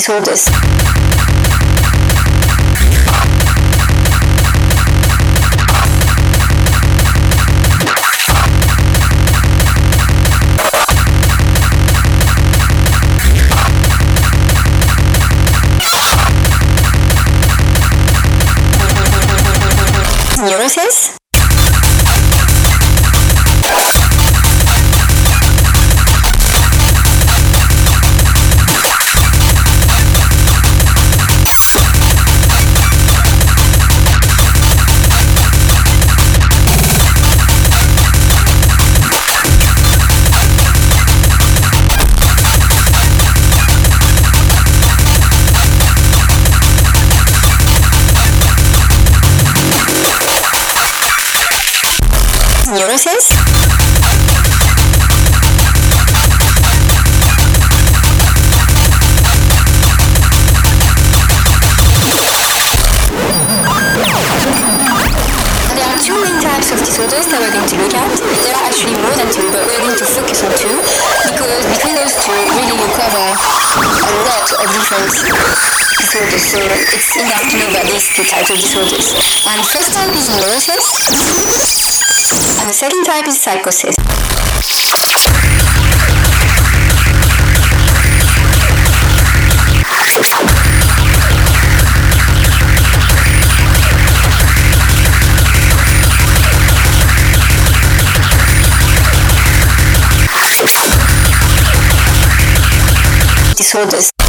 Soldiers. of disorders. And the first type is neurosis, and the second type is psychosis. disorders.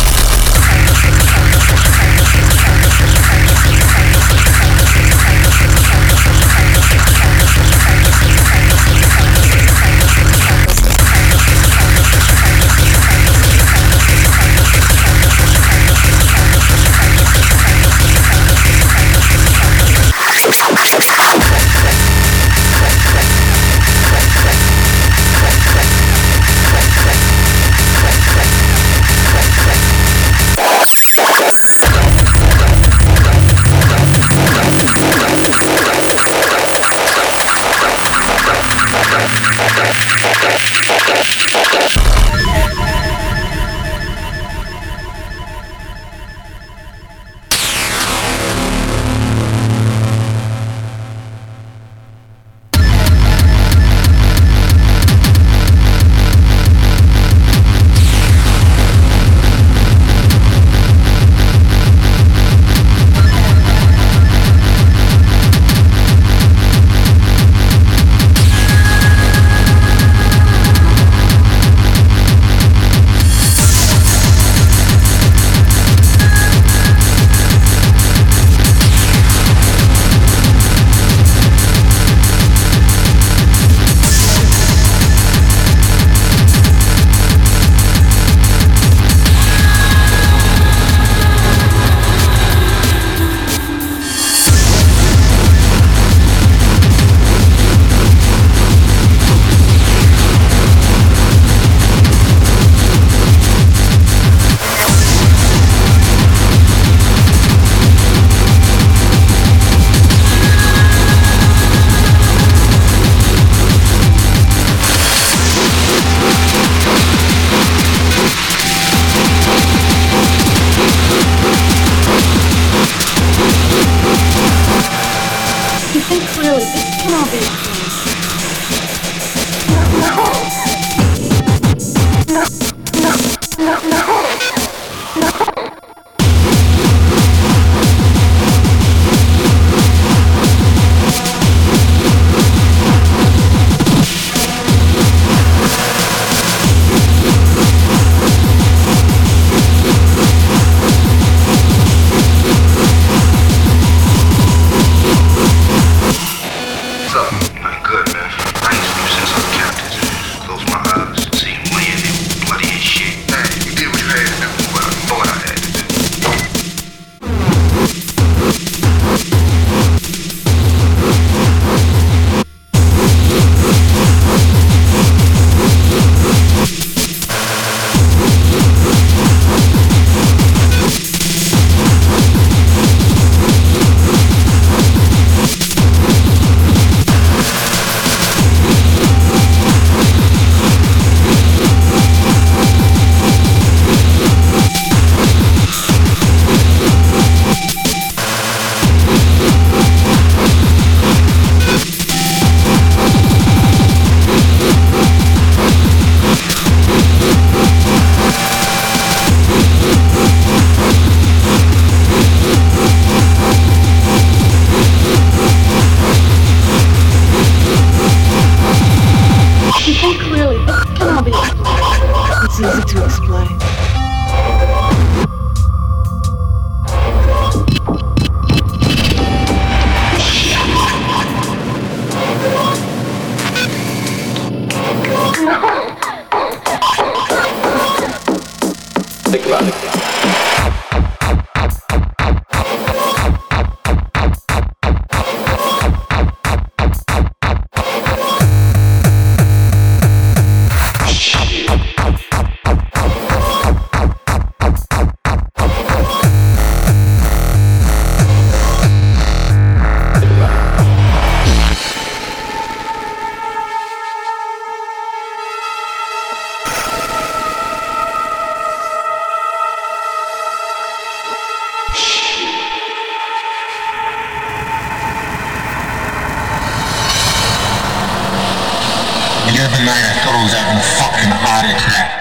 Night I thought I was having a fucking heart attack.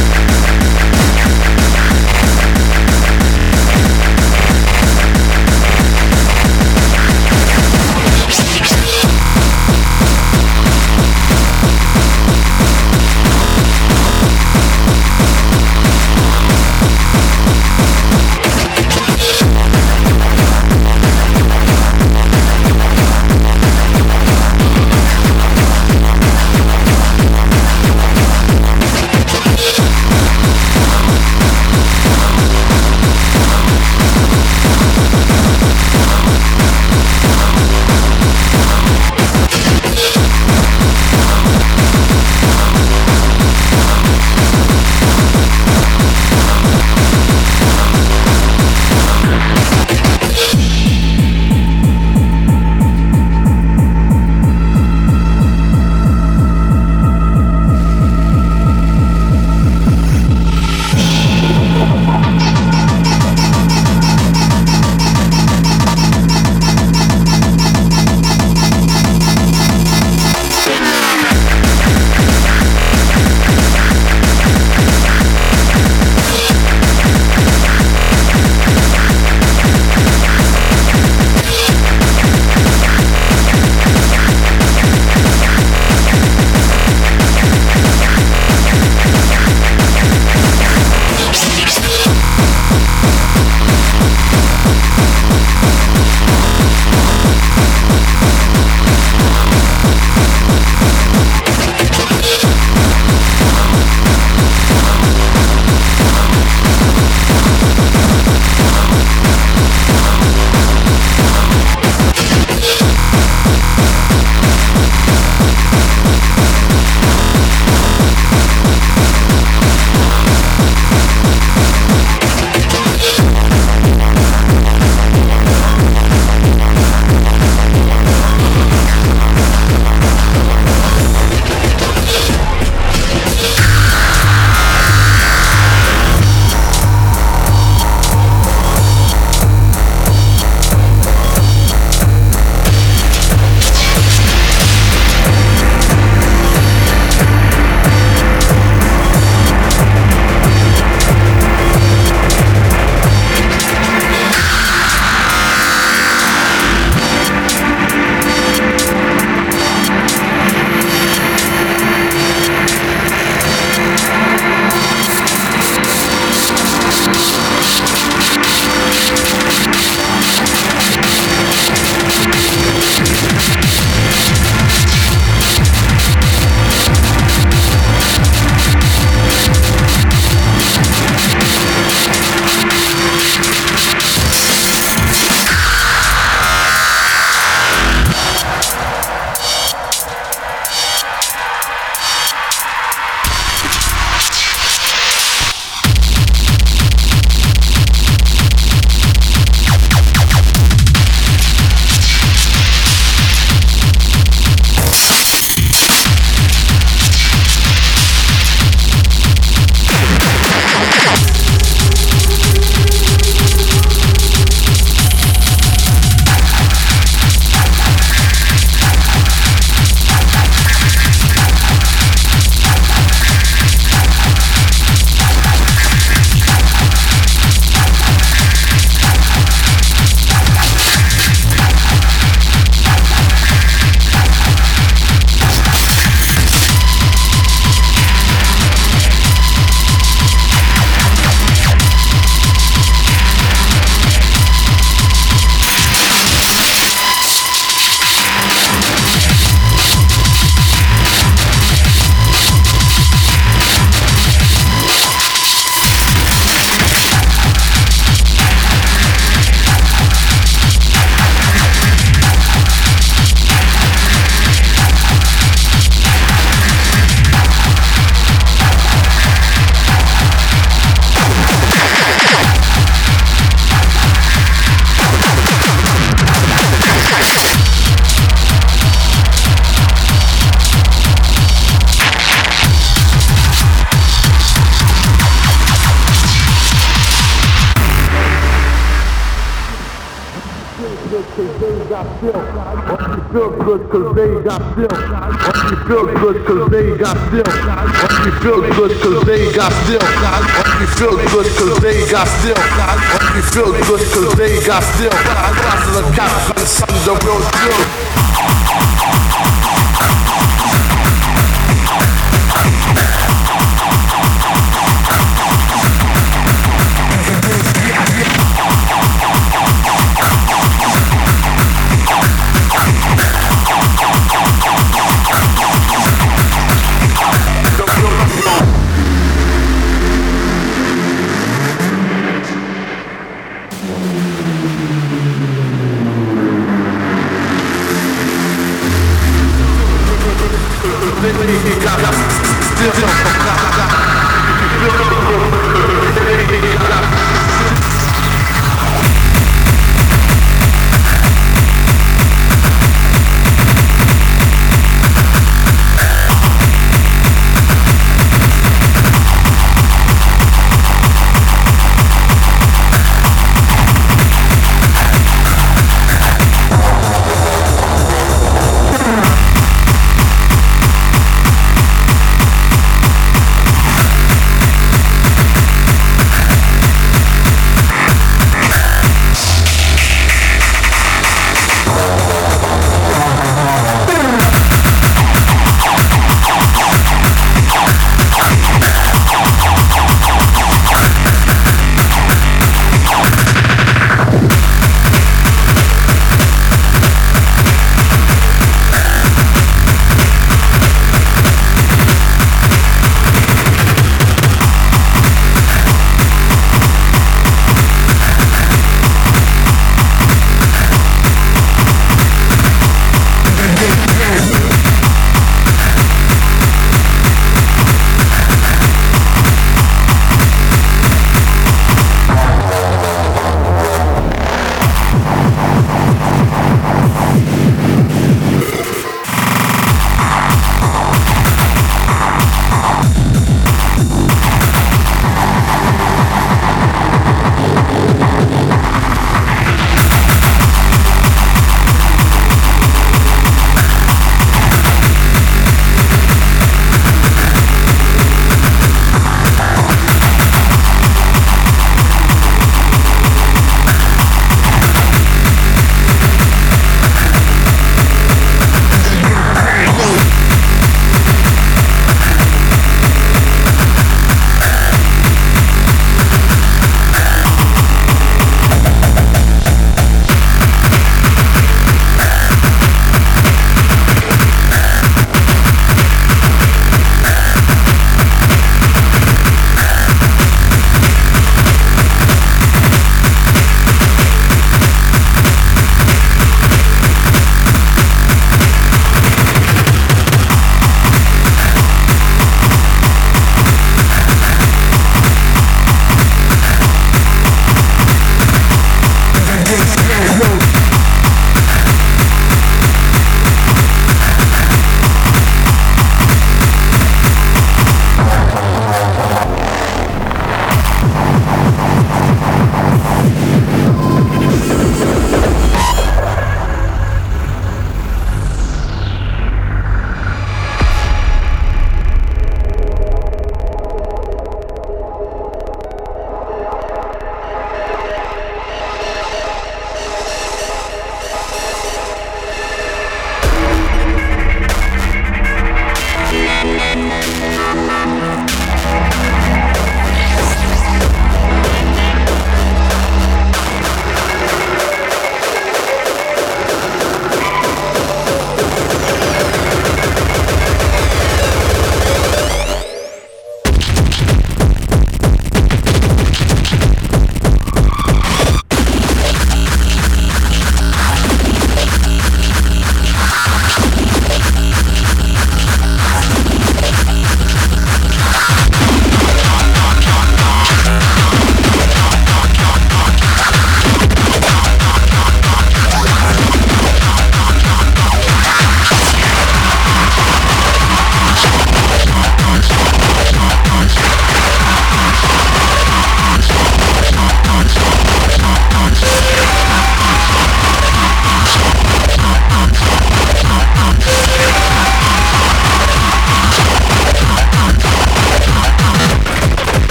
Hope you feel good cause they got silk. Hope you feel good cause they got silk. Hope you feel good cause they got silk. Hope you feel good cause they got silk. Class of cops and some the real deal.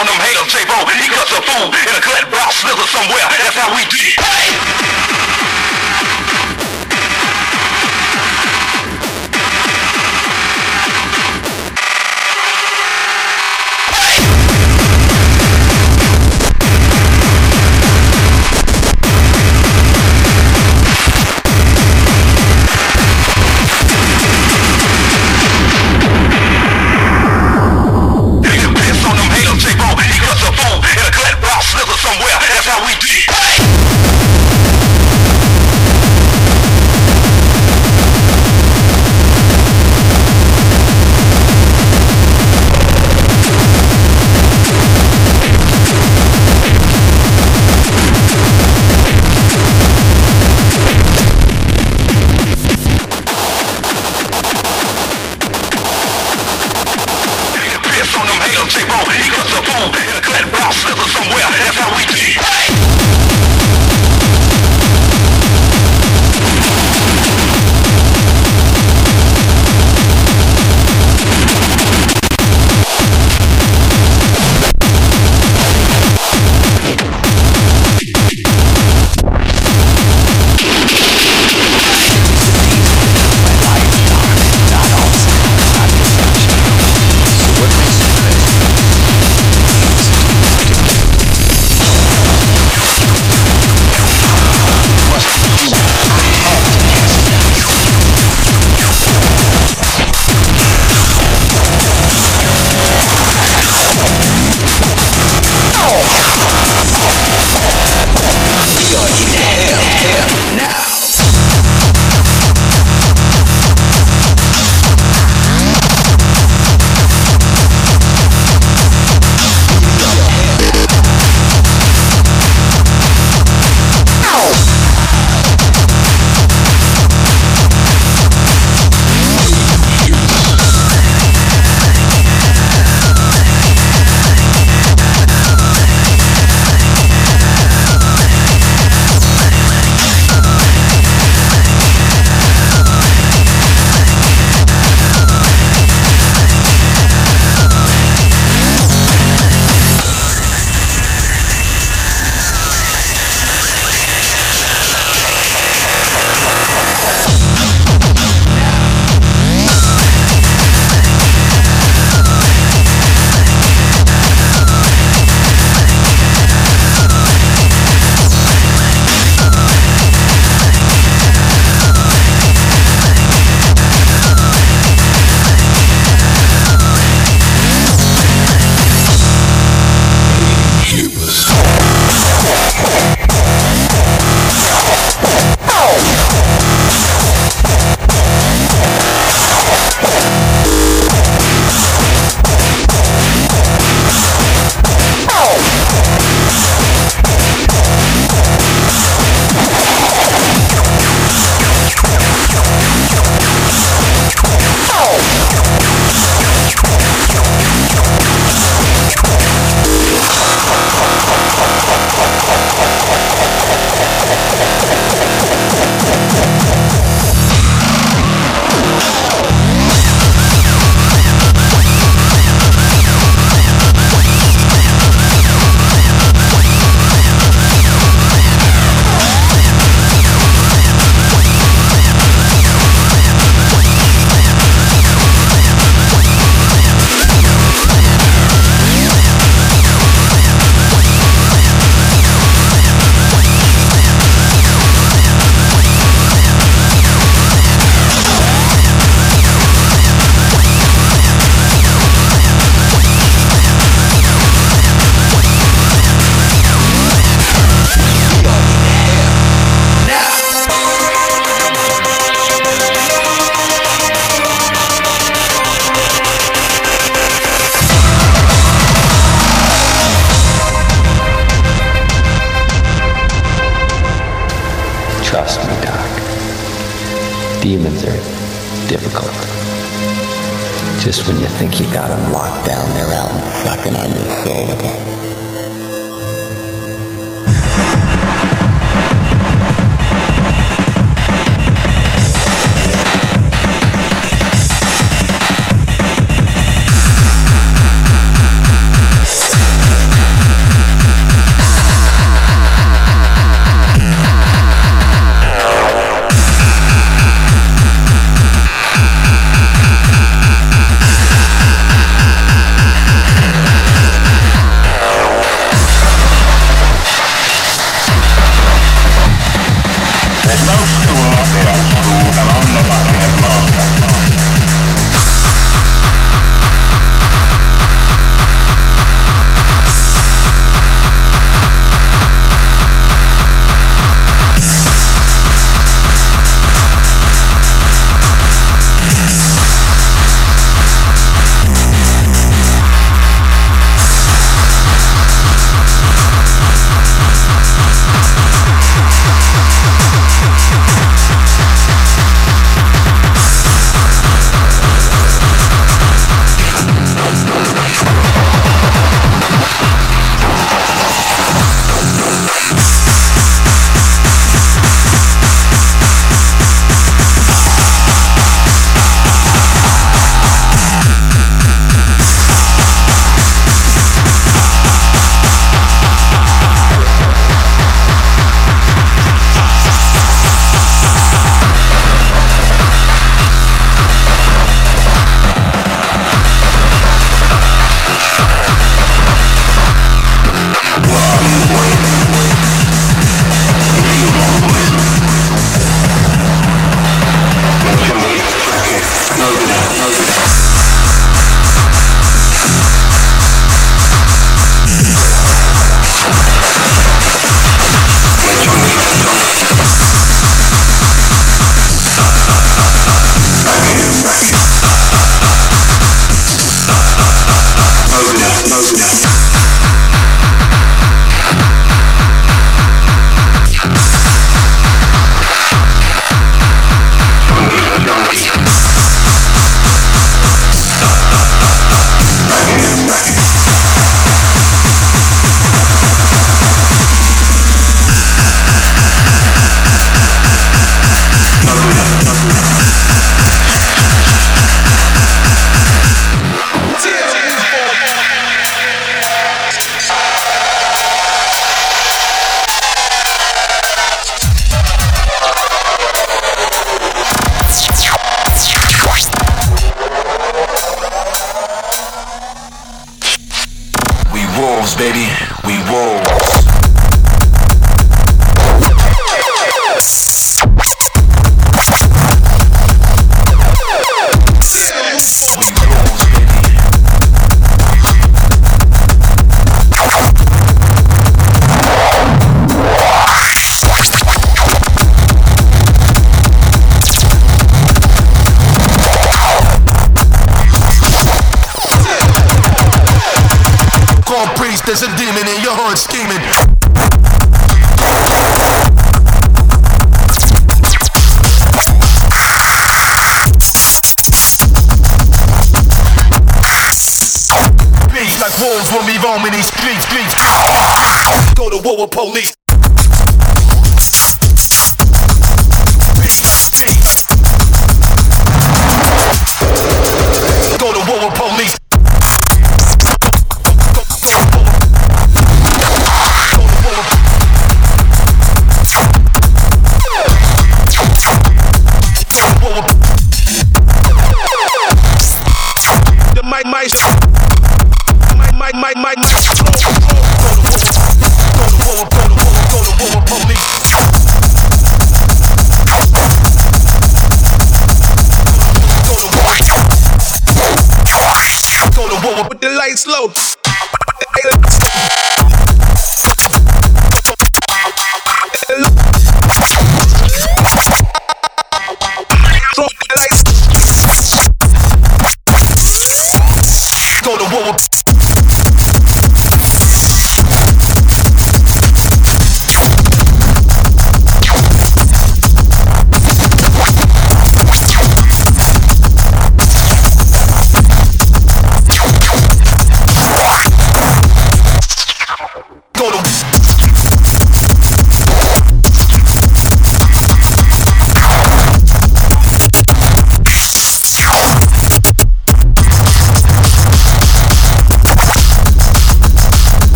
on them haters, J-Bo. He cuts a fool in a cut box, slither somewhere. That's how we did. Hey!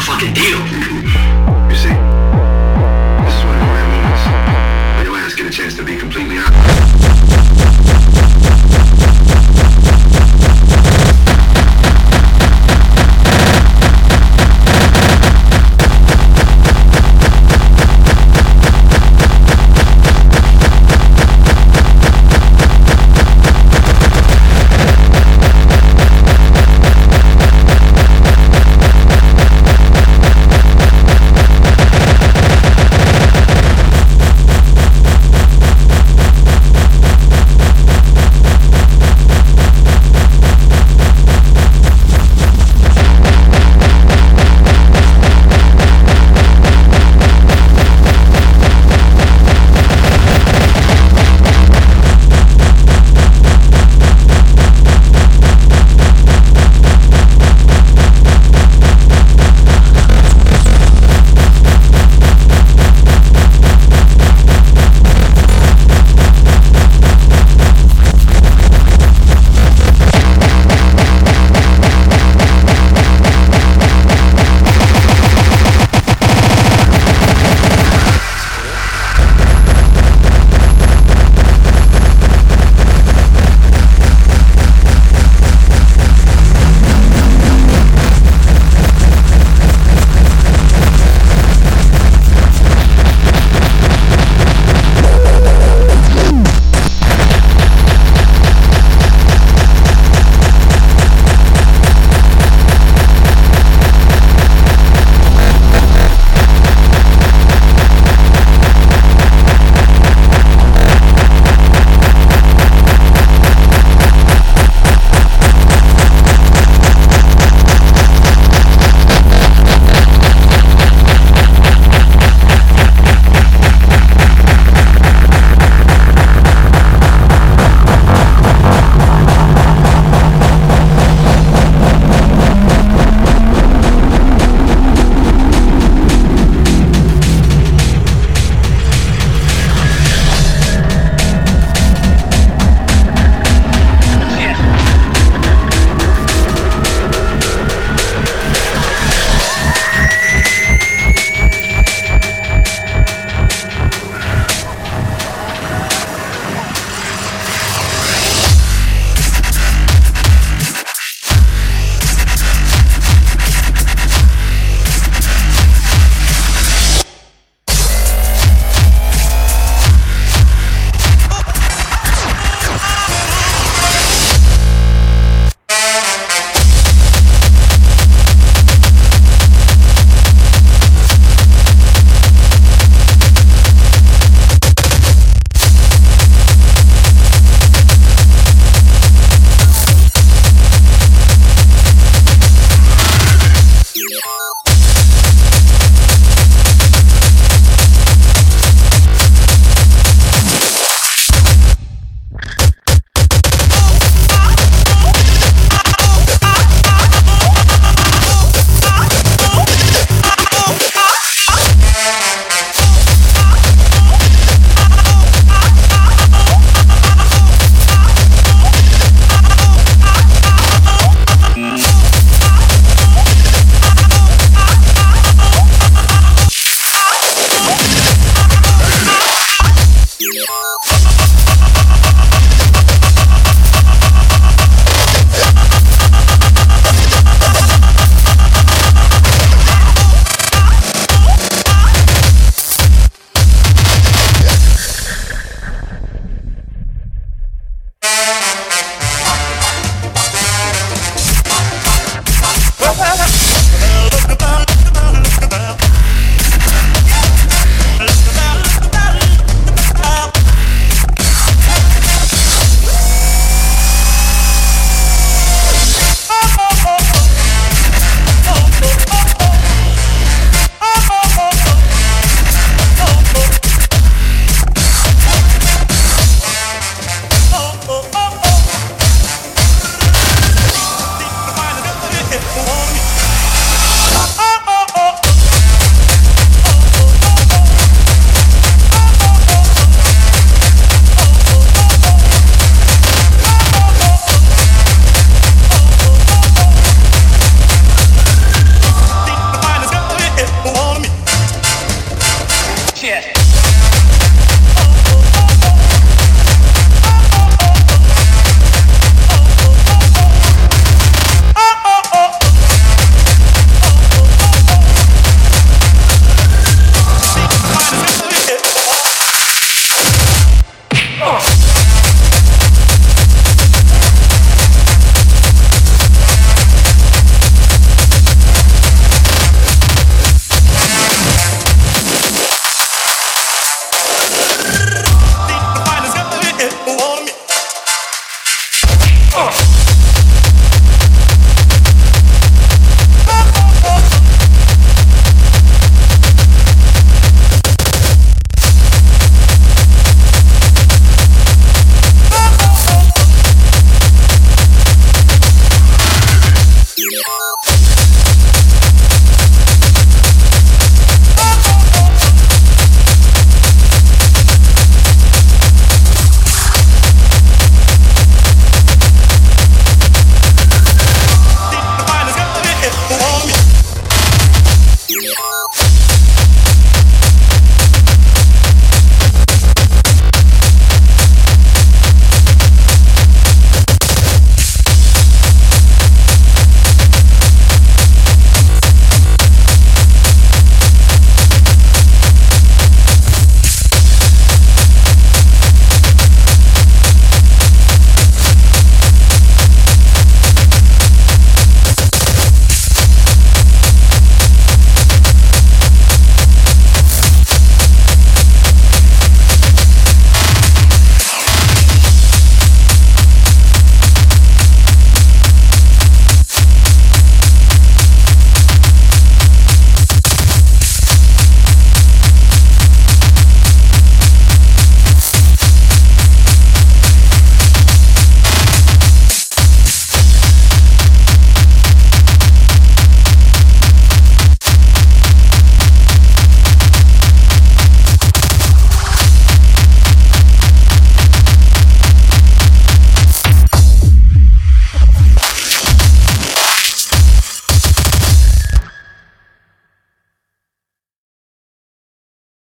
fucking deal.